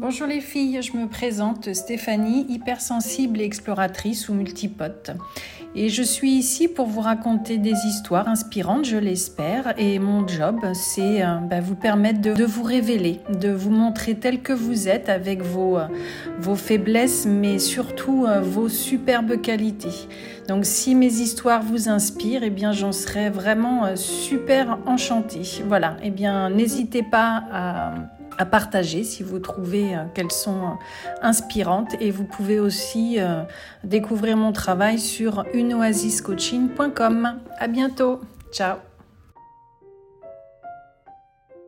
Bonjour les filles, je me présente Stéphanie, hypersensible et exploratrice ou multipote. Et je suis ici pour vous raconter des histoires inspirantes, je l'espère. Et mon job, c'est euh, bah, vous permettre de, vous révéler, de vous montrer tel que vous êtes avec vos, euh, vos faiblesses, mais surtout euh, vos superbes qualités. Donc si mes histoires vous inspirent, eh bien j'en serais vraiment super enchantée. Voilà, eh bien n'hésitez pas à à partager si vous trouvez euh, qu'elles sont euh, inspirantes. Et vous pouvez aussi euh, découvrir mon travail sur unoasiscoaching.com. À bientôt. Ciao.